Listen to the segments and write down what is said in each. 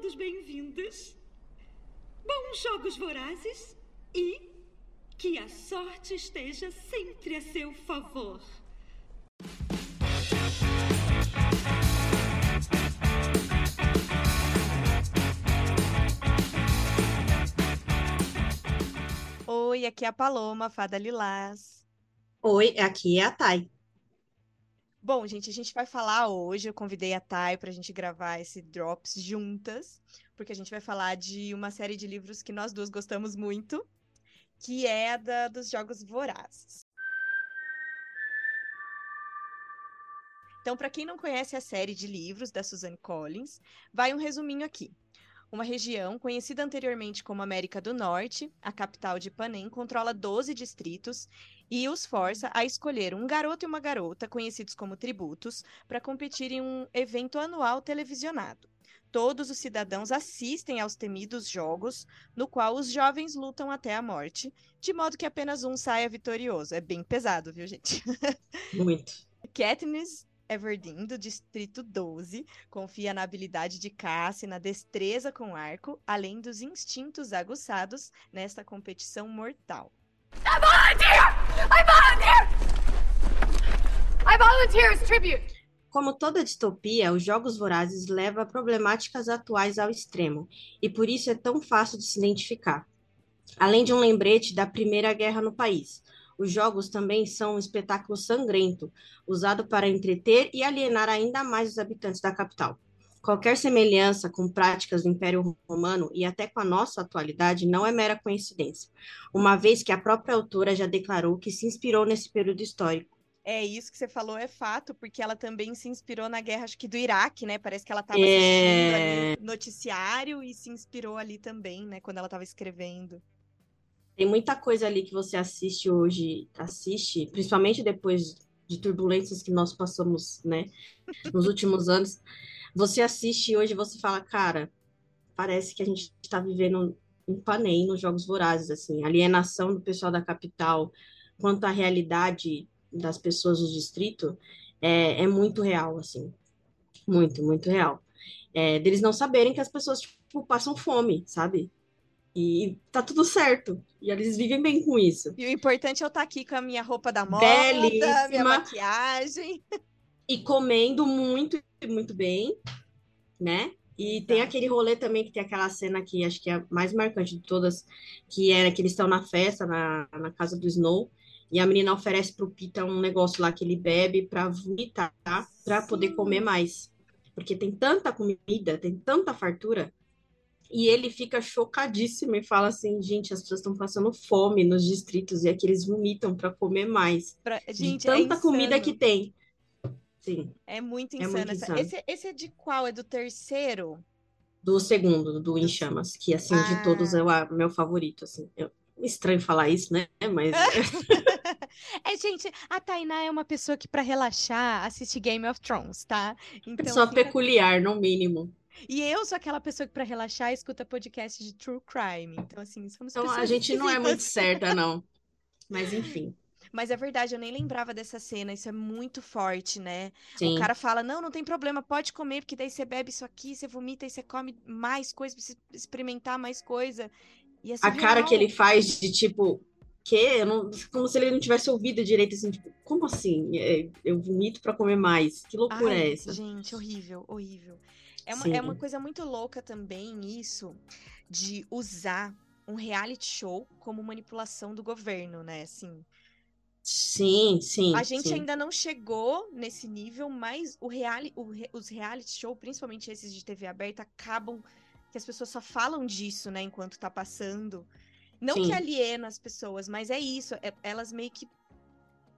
todos bem-vindos. Bons jogos vorazes e que a sorte esteja sempre a seu favor. Oi, aqui é a Paloma, fada Lilás. Oi, aqui é a Thay. Bom, gente, a gente vai falar hoje. Eu convidei a Thay para a gente gravar esse Drops juntas, porque a gente vai falar de uma série de livros que nós duas gostamos muito, que é a da, dos Jogos Vorazes. Então, para quem não conhece a série de livros da Suzanne Collins, vai um resuminho aqui. Uma região conhecida anteriormente como América do Norte, a capital de Panem controla 12 distritos e os força a escolher um garoto e uma garota, conhecidos como tributos, para competir em um evento anual televisionado. Todos os cidadãos assistem aos temidos jogos, no qual os jovens lutam até a morte, de modo que apenas um saia vitorioso. É bem pesado, viu, gente? Muito. Katniss Everdeen, do Distrito 12, confia na habilidade de caça e na destreza com arco, além dos instintos aguçados nesta competição mortal. Como toda distopia, os Jogos Vorazes leva problemáticas atuais ao extremo, e por isso é tão fácil de se identificar. Além de um lembrete da Primeira Guerra no país, os jogos também são um espetáculo sangrento, usado para entreter e alienar ainda mais os habitantes da capital. Qualquer semelhança com práticas do Império Romano e até com a nossa atualidade não é mera coincidência, uma vez que a própria autora já declarou que se inspirou nesse período histórico. É isso que você falou, é fato, porque ela também se inspirou na guerra, acho que do Iraque, né? Parece que ela estava É. assistindo ali noticiário e se inspirou ali também, né? Quando ela estava escrevendo. Tem muita coisa ali que você assiste hoje, assiste, principalmente depois de turbulências que nós passamos, né, nos últimos anos. Você assiste hoje e você fala, cara, parece que a gente está vivendo em Panem, nos Jogos Vorazes, assim, alienação do pessoal da capital, quanto à realidade das pessoas do distrito, é, é muito real, assim, muito, muito real. É, deles não saberem que as pessoas, tipo, passam fome, sabe? E tá tudo certo. E eles vivem bem com isso. E o importante é eu estar aqui com a minha roupa da moda, minha Belíssima. maquiagem. E comendo muito, muito bem, né? E tem aquele rolê também que tem aquela cena que acho que é a mais marcante de todas, que era que eles estão na festa, na, na casa do Snow, e a menina oferece pro Pita um negócio lá que ele bebe pra vomitar, pra poder Sim. comer mais. Porque tem tanta comida, tem tanta fartura, e ele fica chocadíssimo e fala assim, gente, as pessoas estão passando fome nos distritos, e aqui eles vomitam pra comer mais. Pra- De Gente, é tanta comida insano. que tem. Sim. É muito É insano. muito essa-. Esse, esse é de qual? É do terceiro? Do segundo, do Em Chamas, que assim, Ah. de todos é o meu favorito, assim. Eu- estranho falar isso, né? Mas É, gente, a Tainá é uma pessoa que, pra relaxar, assiste Game of Thrones, tá? Então, pessoa fica- peculiar, no mínimo. E eu sou aquela pessoa que, pra relaxar, escuta podcast de true crime. Então, assim, somos Então a gente não é muito certa, não. Mas enfim. Mas é verdade, eu nem lembrava dessa cena. Isso é muito forte, né? Sim. O cara fala: não, não tem problema, pode comer, porque daí você bebe isso aqui, você vomita e você come mais coisa, você experimentar mais coisa. E é A cara que ele faz de tipo, que? Eu não, como se ele não tivesse ouvido direito, assim, tipo, como assim? É, Eu vomito pra comer mais. Que loucura Ai, é essa? Gente, horrível, horrível. É uma, Sim. é uma coisa muito louca também isso de usar um reality show como manipulação do governo, né? Assim, Sim, sim. a gente sim. ainda não chegou nesse nível, mas o reali o re- os reality show, principalmente esses de TV aberta, acabam que as pessoas só falam disso, né, enquanto tá passando. Não que Sim. aliena as pessoas, mas é isso. é- elas meio que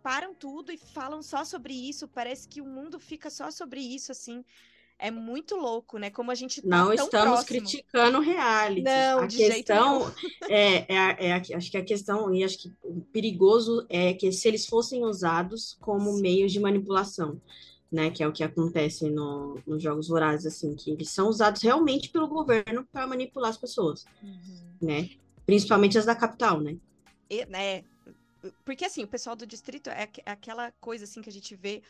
param tudo e falam só sobre isso. Parece que o mundo fica só sobre isso, assim. É muito louco, né? Como a gente tá Não estamos próximo. criticando reality. Não, a de questão é, é, é acho que a questão e acho que o perigoso é que se eles fossem usados como Sim. meios de manipulação, né, que é o que acontece no, nos jogos vorazes, assim, que eles são usados realmente pelo governo para manipular as pessoas, Uhum. né, principalmente as da capital, né. E, né? Porque assim, o pessoal do distrito é, é aquela coisa assim que a gente vê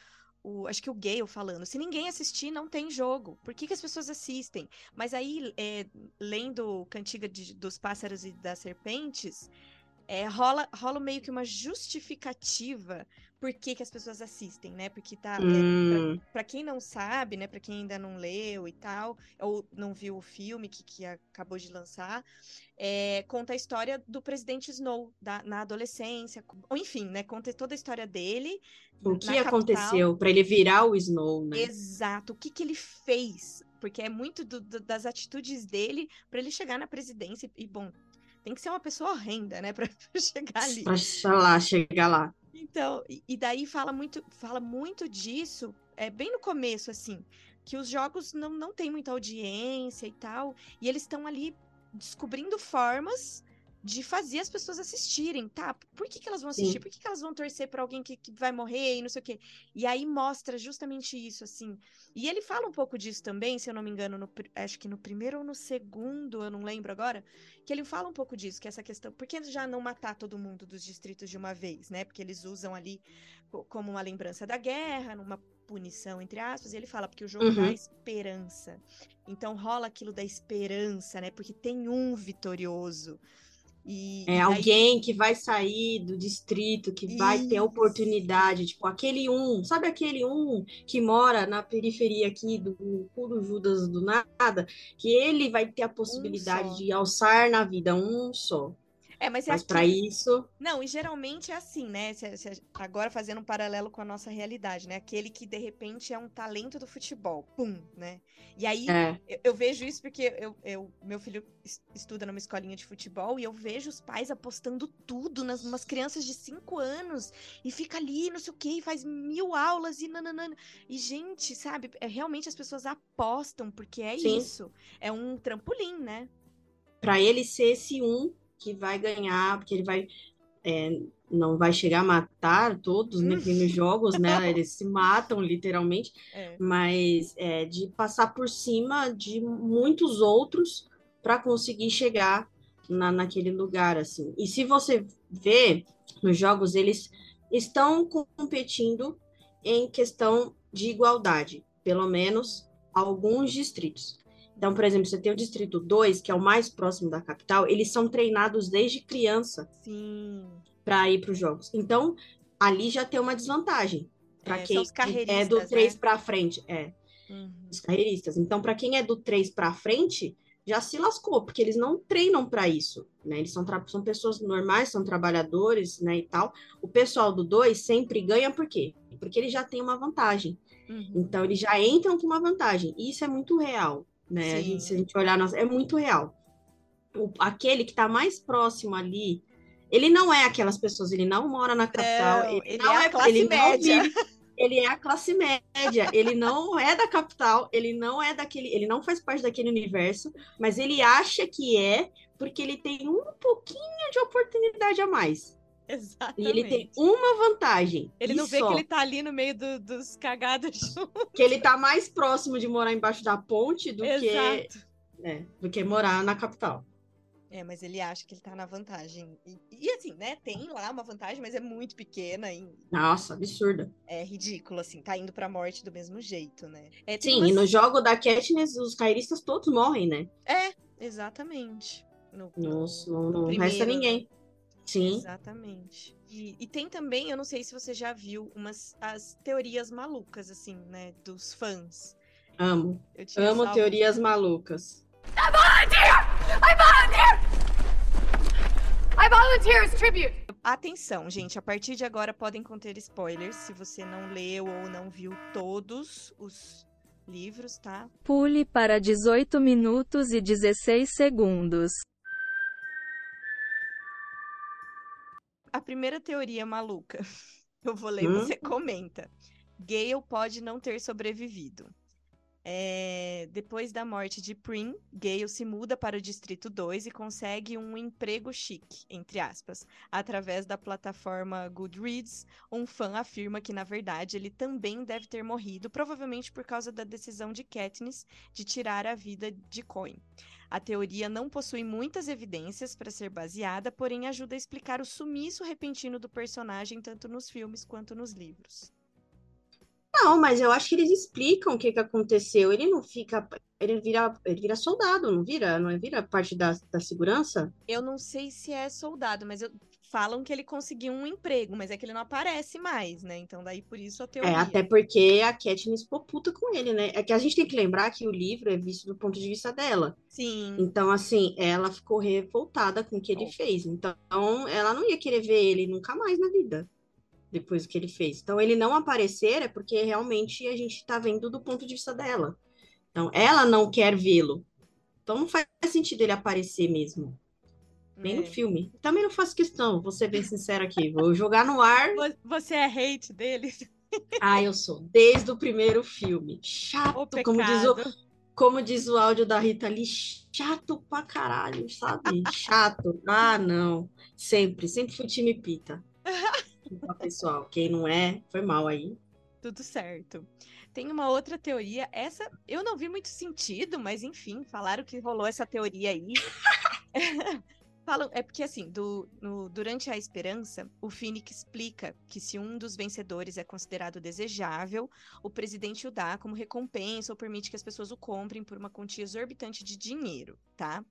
o, acho que o Gale falando, se ninguém assistir, não tem jogo. Por que, que as pessoas assistem? Mas aí, é, lendo Cantiga de, dos Pássaros e das Serpentes, é, rola, rola meio que uma justificativa por que, que as pessoas assistem, né? Porque tá. Hum. É, pra, quem não sabe, né? Pra quem ainda não leu e tal, ou não viu o filme que, que acabou de lançar, é, conta a história do presidente Snow da, na adolescência. Ou enfim, né? Conta toda a história dele. O que aconteceu para ele virar o Snow, né? Exato. O que, que ele fez? Porque é muito do, do, das atitudes dele para ele chegar na presidência. E, bom, tem que ser uma pessoa horrenda, né, para chegar ali. Pra lá, chegar lá. Então, e, daí fala muito, fala muito disso, é bem no começo, assim, que os jogos não, não têm muita audiência e tal, e eles estão ali descobrindo formas de fazer as pessoas assistirem, tá? Por que, que elas vão assistir? Sim. Por que, que elas vão torcer para alguém que, que vai morrer e não sei o quê? E aí mostra justamente isso, assim. E ele fala um pouco disso também, se eu não me engano, no, acho que no primeiro ou no segundo, eu não lembro agora, que ele fala um pouco disso, que essa questão. Por que já não matar todo mundo dos distritos de uma vez, né? Porque eles usam ali como uma lembrança da guerra, numa punição, entre aspas, e ele fala, porque o jogo uhum. dá esperança. Então rola aquilo da esperança, né? Porque tem um vitorioso. E, é e alguém aí... que vai sair do distrito, que Isso. vai ter oportunidade, tipo aquele um, sabe aquele um que mora na periferia aqui do puro Judas do nada, que ele vai ter a possibilidade um de alçar na vida um só. É, mas, é mas para isso. Não, e geralmente é assim, né? Se, se, agora fazendo um paralelo com a nossa realidade, né? Aquele que de repente é um talento do futebol, pum, né? E aí é. eu, eu, vejo isso porque eu, eu, meu filho estuda numa escolinha de futebol e eu vejo os pais apostando tudo nas umas crianças de 5 anos e fica ali, não sei o que, e faz mil aulas e nananana. E, gente, sabe, é, realmente as pessoas apostam, porque é Sim. isso. É um trampolim, né? Para ele ser esse um que vai ganhar, porque ele vai. É, não vai chegar a matar todos né, nos jogos, né? Eles se matam literalmente, é. mas é, de passar por cima de muitos outros para conseguir chegar na, naquele lugar, assim. E se você vê nos jogos, eles estão competindo em questão de igualdade, pelo menos alguns distritos. Então, por exemplo, você tem o Distrito 2, que é o mais próximo da capital, eles são treinados desde criança para ir para os jogos. Então, ali já tem uma desvantagem para é, quem é do 3 né? para frente. É. Uhum. Os carreiristas. Então, para quem é do 3 para frente, já se lascou, porque eles não treinam para isso, né? Eles são, são pessoas normais, são trabalhadores, né, e tal. O pessoal do 2 sempre ganha por quê? Porque ele já tem uma vantagem. Uhum. Então, eles já entram com uma vantagem. E isso é muito real né? A gente, se a gente olhar, nossa, é muito real. O, aquele que está mais próximo ali, ele não é aquelas pessoas, ele não mora na capital, não, ele, ele não é, a classe ele média. Vive, ele é a classe média, ele não é da capital, ele não é daquele, ele não faz parte daquele universo, mas ele acha que é porque ele tem um pouquinho de oportunidade a mais. Exatamente. E ele tem uma vantagem. Ele não vê só. que ele tá ali no meio do, dos cagados juntos. Que ele tá mais próximo de morar embaixo da ponte do Exato. que. É, do que morar na capital. É, mas ele acha que ele tá na vantagem. E, e, assim, né? Tem lá uma vantagem, mas é muito pequena. E... Nossa, absurda. É ridículo, assim, tá indo pra morte do mesmo jeito, né? É, Sim, umas... e no jogo da Katniss, os cairistas todos morrem, né? É, exatamente. No, Nossa, no, não, não resta né? ninguém. Sim. Exatamente. E, e, tem também, eu não sei se você já viu, umas as teorias malucas, assim, né? Dos fãs. Amo. Amo salvo... teorias malucas. I volunteer! I volunteer! I volunteer as tribute! Atenção, gente, a partir de agora podem conter spoilers se você não leu ou não viu todos os livros, tá? Pule para 18 minutos e 16 segundos. A primeira teoria maluca. Eu vou ler hum? você comenta. Gale pode não ter sobrevivido. É... Depois da morte de Prim, Gale se muda para o Distrito 2 e consegue um emprego chique, entre aspas. Através da plataforma Goodreads, um fã afirma que, na verdade, ele também deve ter morrido, provavelmente por causa da decisão de Katniss de tirar a vida de Coin. A teoria não possui muitas evidências para ser baseada, porém ajuda a explicar o sumiço repentino do personagem tanto nos filmes quanto nos livros. Não, mas eu acho que eles explicam o que que aconteceu. Ele não fica. Ele vira, ele vira soldado, não vira? Não é vira parte da, da segurança? Eu não sei se é soldado, mas eu- falam que ele conseguiu um emprego, mas é que ele não aparece mais, né? Então daí por isso a É, teoria. até porque a Katniss ficou puta com ele, né? É que a gente tem que lembrar que o livro é visto do ponto de vista dela. Sim. Então, assim, ela ficou revoltada com o que ele fez. Então, ela não ia querer ver ele nunca mais na vida, depois do que ele fez. Então, ele não aparecer é porque realmente a gente tá vendo do ponto de vista dela. Então, ela não quer vê-lo. Então, não faz sentido ele aparecer mesmo. Nem no É. filme. Também não faço questão, vou ser bem sincera aqui. Vou jogar no ar. Vo- Você é hate dele? Ah, eu sou. Desde o primeiro filme. Chato, como diz o, como diz o áudio da Rita ali, chato pra caralho, sabe? Chato. Ah, não. Sempre, sempre fui time pita. Então, pessoal, quem não é, foi mal aí. Tudo certo. Tem uma outra teoria, essa eu não vi muito sentido, mas enfim, falaram que rolou essa teoria aí. É porque assim, do- no- durante a esperança, o Finnick explica que se um dos vencedores é considerado desejável, o presidente o dá como recompensa ou permite que as pessoas o comprem por uma quantia exorbitante de dinheiro, tá?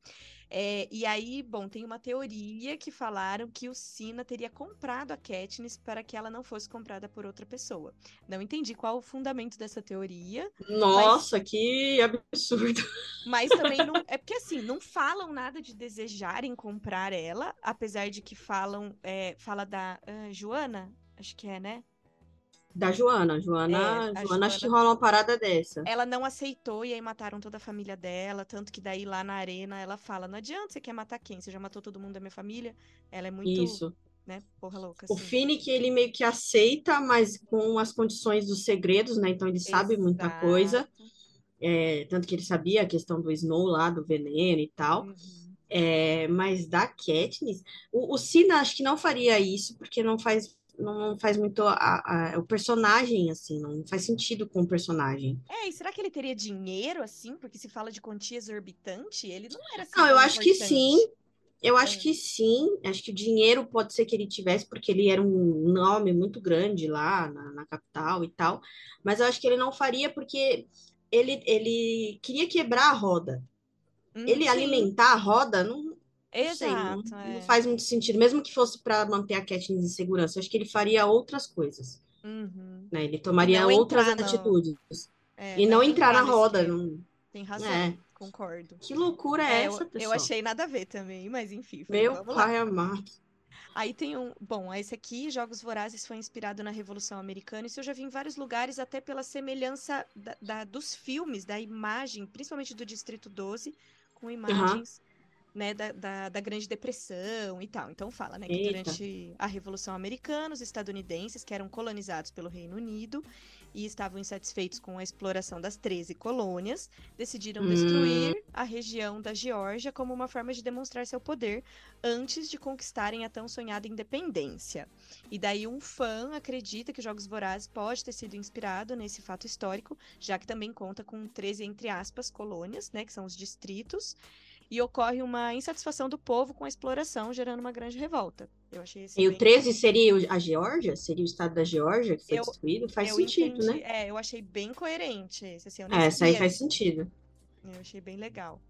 É, e aí, bom, tem uma teoria que falaram que o Sina teria comprado a Katniss para que ela não fosse comprada por outra pessoa. Não entendi qual o fundamento dessa teoria, Nossa, que absurdo. mas também não. É porque assim, não falam nada de desejarem comprar ela, apesar de que falam. é, fala da ah, Joana, acho que é, né? Da Joana. Joana, É, Joana, acho que rola uma parada dessa. Ela não aceitou e aí mataram toda a família dela. Tanto que daí lá na arena ela fala: Não adianta, você quer matar quem? Você já matou todo mundo da minha família? Ela é muito, Isso. né, porra louca. O assim. Finnick, ele meio que aceita, mas com as condições dos segredos, né? Então ele sabe muita Exato. coisa. É, tanto que ele sabia a questão do Snow lá, do veneno e tal. Uhum. É, mas da Katniss, o, o Sina acho que não faria isso, porque não faz, não, faz muito a- a- o personagem, assim, não faz sentido com o personagem. É, e será que ele teria dinheiro assim? Porque se fala de quantia exorbitante, ele não era assim Não, eu acho que importante. sim. Eu acho É. que sim. Acho que o dinheiro pode ser que ele tivesse, porque ele era um nome muito grande lá na, na capital e tal. Mas eu acho que ele não faria porque ele, ele queria quebrar a roda. Hum, Ele sim, alimentar a roda não, sei, não, Exato, é. não faz muito sentido. Mesmo que fosse para manter a Katniss em segurança, acho que ele faria outras coisas. Uhum. né? Ele tomaria não outras entrar atitudes. É, e não entrar na roda. não- Tem razão, É. concordo. Que loucura é, É, essa, eu, eu pessoal? achei nada a ver também, mas enfim. falei, Meu pai amado. Aí tem um. Bom, esse aqui, Jogos Vorazes, foi inspirado na Revolução Americana. Isso eu já vi em vários lugares, até pela semelhança da- da- dos filmes, da imagem, principalmente do Distrito 12, com imagens. Né, da, da, da Grande Depressão e tal. Então fala, né, que Eita. durante a Revolução Americana, os estadunidenses, que eram colonizados pelo Reino Unido e estavam insatisfeitos com a exploração das 13 colônias, decidiram Hum. destruir a região da Geórgia como uma forma de demonstrar seu poder antes de conquistarem a tão sonhada independência. E daí um fã acredita que Jogos Vorazes pode ter sido inspirado nesse fato histórico, já que também conta com 13 entre aspas colônias, né, que são os distritos, e ocorre uma insatisfação do povo com a exploração, gerando uma grande revolta. Eu achei E o bem- 13 seria a Geórgia? Seria o estado da Geórgia que foi Eu- destruído? Faz eu sentido, entendi- né? É, eu achei bem coerente esse, assim, É, essa aí faz sentido. Eu achei bem legal.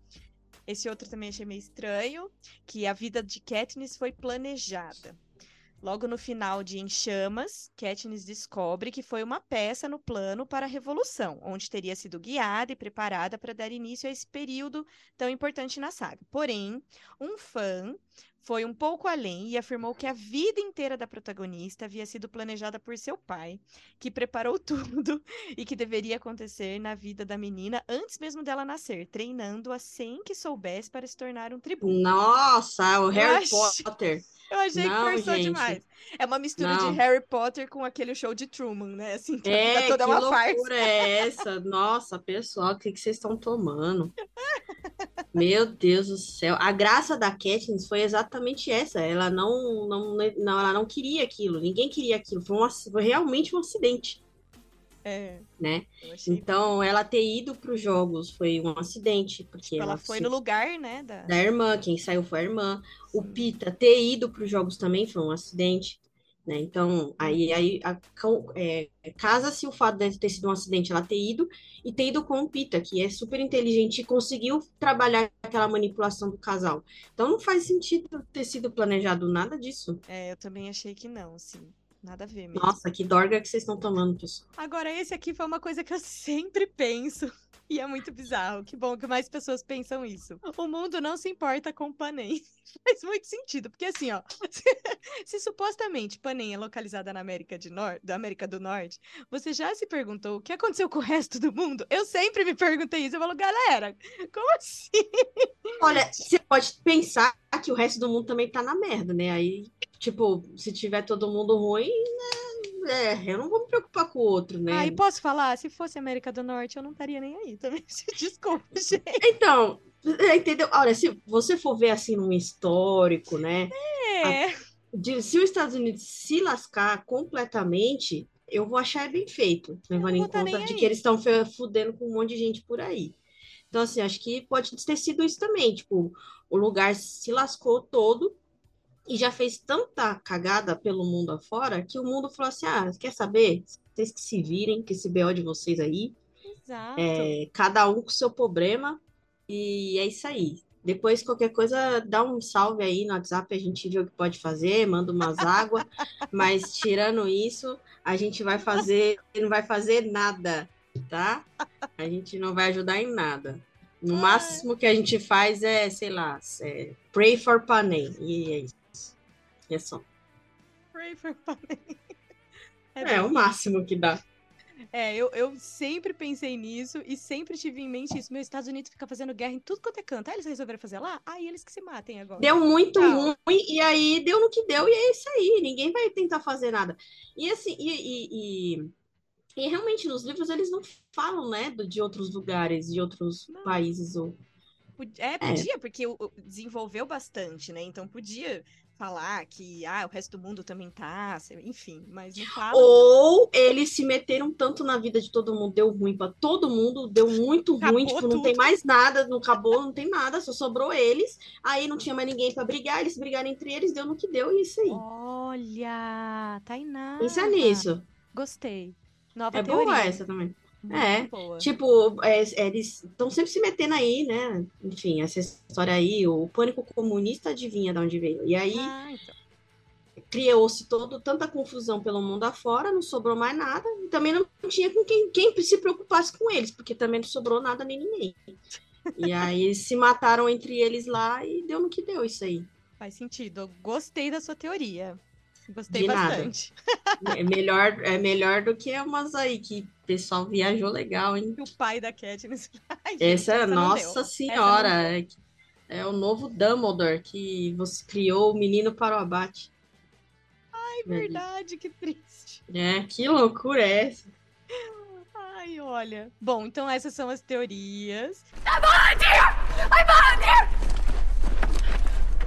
Esse outro também achei meio estranho, que a vida de Katniss foi planejada. Logo no final de Em Chamas, Katniss descobre que foi uma peça no plano para a Revolução, onde teria sido guiada e preparada para dar início a esse período tão importante na saga. Porém, um fã foi um pouco além e afirmou que a vida inteira da protagonista havia sido planejada por seu pai, que preparou tudo e que deveria acontecer na vida da menina antes mesmo dela nascer, treinando-a sem que soubesse para se tornar um tributo. Nossa, o Harry Potter. Eu achei Não, que forçou gente. demais. É uma mistura Não. de Harry Potter com aquele show de Truman, né? Assim, que É, que toda é uma farsa. loucura é essa? Nossa, pessoal, o que, que vocês estão tomando? Meu Deus do céu. A graça da Katniss foi exatamente essa. Ela não, não, não, ela não queria aquilo. Ninguém queria aquilo. Foi, um, foi realmente um acidente, É, né? Então, ela ter ido para os jogos foi um acidente, porque Ela ela foi se- no lugar, né? Da... da irmã, quem saiu foi a irmã. O Sim. Pita ter ido para os jogos também foi um acidente. Né? Então, aí, aí é, casa-se o fato de ter sido um acidente ela ter ido e ter ido com o Pita, que é super inteligente e conseguiu trabalhar aquela manipulação do casal. Então não faz sentido ter sido planejado nada disso. É, eu também achei que não, assim. Nada a ver mesmo. Nossa, que dorga que vocês estão tomando, pessoal. Agora, esse aqui foi uma coisa que eu sempre penso. E é muito bizarro. Que bom que mais pessoas pensam isso. O mundo não se importa com Panem. Faz muito sentido. Porque assim, ó. Se, se supostamente Panem é localizada na América, de Nor da América do Norte, você já se perguntou o que aconteceu com o resto do mundo? Eu sempre me perguntei isso. Eu falo, galera, como assim? Olha, você pode pensar que o resto do mundo também tá na merda, né? Aí, tipo, se tiver todo mundo ruim, né? É, eu não vou me preocupar com o outro, né? Ah, e posso falar? Se fosse América do Norte, eu não estaria nem aí também. Desculpa, gente. Então, é, entendeu? Olha, se você for ver assim num histórico, né? É. de- se os Estados Unidos se lascar completamente, eu vou achar bem feito, levando em tá conta de que eles estão fudendo com um monte de gente por aí. Então, assim, acho que pode ter sido isso também. Tipo, o lugar se lascou todo e já fez tanta cagada pelo mundo afora que o mundo falou assim: ah, quer saber? Vocês que se virem, que esse BO de vocês aí, Exato. é, cada um com o seu problema, e é isso aí. Depois, qualquer coisa, dá um salve aí no WhatsApp, a gente vê o que pode fazer, manda umas águas, mas tirando isso, a gente vai fazer, não vai fazer nada, tá? A gente não vai ajudar em nada. No máximo que a gente faz é, sei lá, é, pray for Panem, e é isso. É só. É, É o máximo que dá. É, eu, eu sempre pensei nisso e sempre tive em mente isso. Meus Estados Unidos fica fazendo guerra em tudo quanto é canto. Aí eles resolveram fazer lá, aí eles que se matem agora. Deu muito ruim, e aí deu no que deu, e é isso aí, ninguém vai tentar fazer nada. E assim, e, e, e, e realmente nos livros eles não falam, né, de outros lugares, de outros Não. países. Ou... Pod- É, podia, porque o- o- desenvolveu bastante, né? Então podia falar que ah, o resto do mundo também tá, enfim, mas não fala. Ou eles se meteram tanto na vida de todo mundo, deu ruim pra todo mundo, deu muito Acabou ruim, tipo, não tudo. tem mais nada, não acabou, não tem nada, só sobrou eles. Aí não tinha mais ninguém pra brigar, eles brigaram entre eles, deu no que deu, e é isso aí. Olha, Tainá. Pensa nisso. Gostei. Nova É teoria. boa essa também. É, boa. Tipo, é, eles estão sempre se metendo aí, né? Enfim, essa história aí, o pânico comunista adivinha de onde veio. E aí Ah, então. criou-se todo tanta confusão pelo mundo afora, não sobrou mais nada, e também não tinha com quem, quem se preocupasse com eles, porque também não sobrou nada nem ninguém. E aí eles se mataram entre eles lá e deu no que deu isso aí. Faz sentido. Eu gostei da sua teoria. Gostei De nada. bastante. É melhor, é melhor do que umas aí que o pessoal viajou legal, hein? O pai da Katniss. Ai, gente, Essa, essa nossa senhora, Essa é, é o novo Dumbledore que você criou o menino para o abate. É verdade, que triste. É, que loucura é essa? Ai, olha. Bom, então essas são as teorias. I volunteer! I volunteer!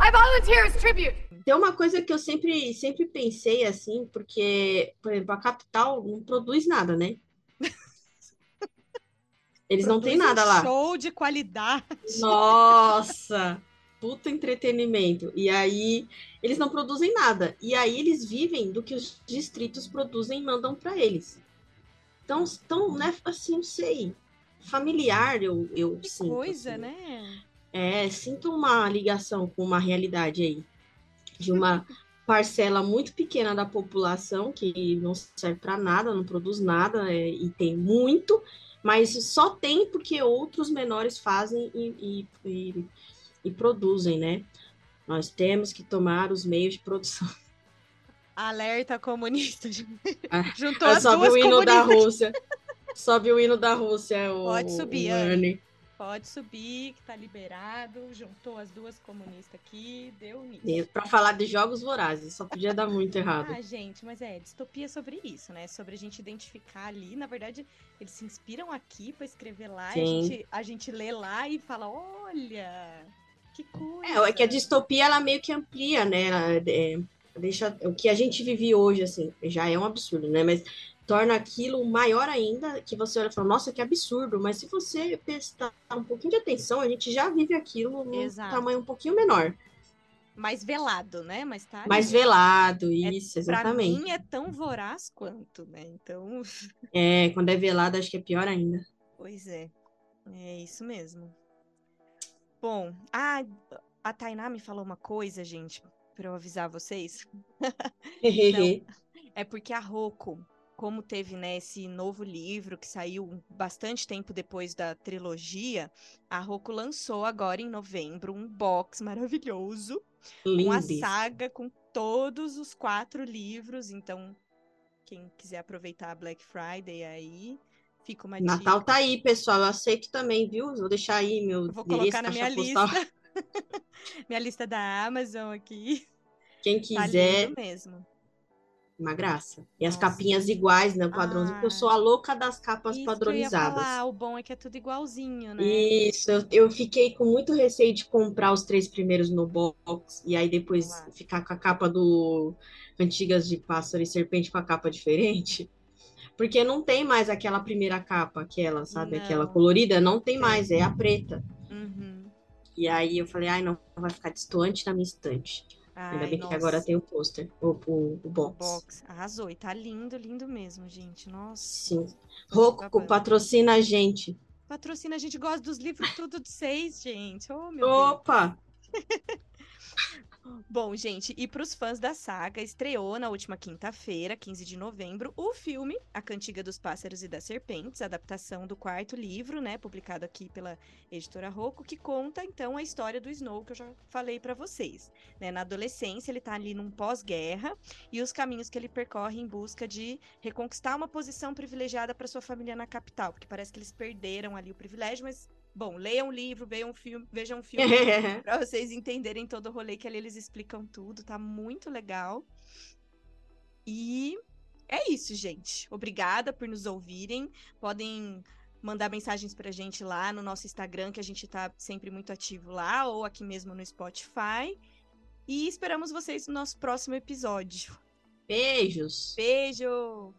I volunteer as tribute! Tem uma coisa que eu sempre, sempre pensei assim, porque, por exemplo, a capital não produz nada, né? Eles não têm Produz um nada lá. Show de qualidade. Nossa! Puta entretenimento. E aí, eles não produzem nada. E aí, eles vivem do que os distritos produzem e mandam para eles. Então, então, né, assim, não sei. Familiar, eu, eu Que sinto. coisa, assim. né? É, sinto uma ligação com uma realidade aí. De uma parcela muito pequena da população que não serve para nada, não produz nada é, e tem muito, mas só tem porque outros menores fazem e, e, e, e produzem, né? Nós temos que tomar os meios de produção. Alerta comunista. Ah, Juntou as Sobe duas o hino da comunistas. Rússia. Sobe o hino da Rússia. O, Pode subir, o. Anne. Pode subir, que tá liberado. Juntou as duas comunistas aqui, deu nisso. É, Pra falar de jogos vorazes, só podia dar muito errado. Ah, gente, mas é distopia sobre isso, né? Sobre a gente identificar ali. Na verdade, eles se inspiram aqui pra escrever lá. A gente, a gente lê lá e fala: olha, que coisa. É, é que a distopia ela meio que amplia, né? Ela, é, deixa o que a gente vive hoje, assim, já é um absurdo, né? Mas torna aquilo maior ainda, que você olha e fala, nossa, que absurdo. Mas se você prestar um pouquinho de atenção, a gente já vive aquilo num Exato. tamanho um pouquinho menor. mais velado, né? Mas tá. Mais velado, É, isso, Pra exatamente. mim é tão voraz quanto, né? Então, É, quando é velado, acho que é pior ainda. pois é. É isso mesmo. Bom, ah, a Tainá me falou uma coisa, gente, pra eu avisar vocês. É porque a Rocco, como teve, né, esse novo livro que saiu bastante tempo depois da trilogia, a Rocco lançou agora em novembro um box maravilhoso, uma saga com todos os quatro livros. Então, quem quiser aproveitar a Black Friday aí, fica uma Natal dica. tá aí, pessoal. Eu aceito também, viu? Vou deixar aí meu Eu vou colocar na minha postal. lista. minha lista da Amazon aqui. Quem Tá quiser, lindo mesmo. Uma graça. E as Nossa. capinhas iguais, né? O padrãozinho, porque eu sou a louca das capas Isso que eu ia padronizadas. falar, o bom é que é tudo igualzinho, né? Isso, eu, eu fiquei com muito receio de comprar os três primeiros no box e aí depois ficar com a capa do Antigas de Pássaro e Serpente com a capa diferente. Porque não tem mais aquela primeira capa, aquela, sabe? Aquela Não. colorida, não tem mais, é a preta. Uhum. E aí eu falei, ai, não, vai ficar destoante na minha estante. Ainda Ai, bem que nossa. agora tem o pôster, o, o, o box. Box. Arrasou. E tá lindo, lindo mesmo, gente. Nossa. Sim. Rocco patrocina a gente. Patrocina, a gente gosta dos livros tudo de seis, gente. Oh, meu. Opa! Bom, gente, e para os fãs da saga, estreou na última quinta-feira, 15 de novembro, o filme A Cantiga dos Pássaros e das Serpentes, adaptação do quarto livro, né, publicado aqui pela editora Rocco, que conta então a história do Snow que eu já falei para vocês. né? Na adolescência, ele tá ali num pós-guerra e os caminhos que ele percorre em busca de reconquistar uma posição privilegiada para sua família na capital, porque parece que eles perderam ali o privilégio, mas bom, leiam o livro, vejam um filme, vejam um filme Pra vocês entenderem todo o rolê que ali eles explicam tudo, tá muito legal. E é isso, gente. Obrigada por nos ouvirem. Podem mandar mensagens pra gente lá no nosso Instagram, que a gente tá sempre muito ativo lá, ou aqui mesmo no Spotify. E esperamos vocês no nosso próximo episódio. Beijos! Beijo!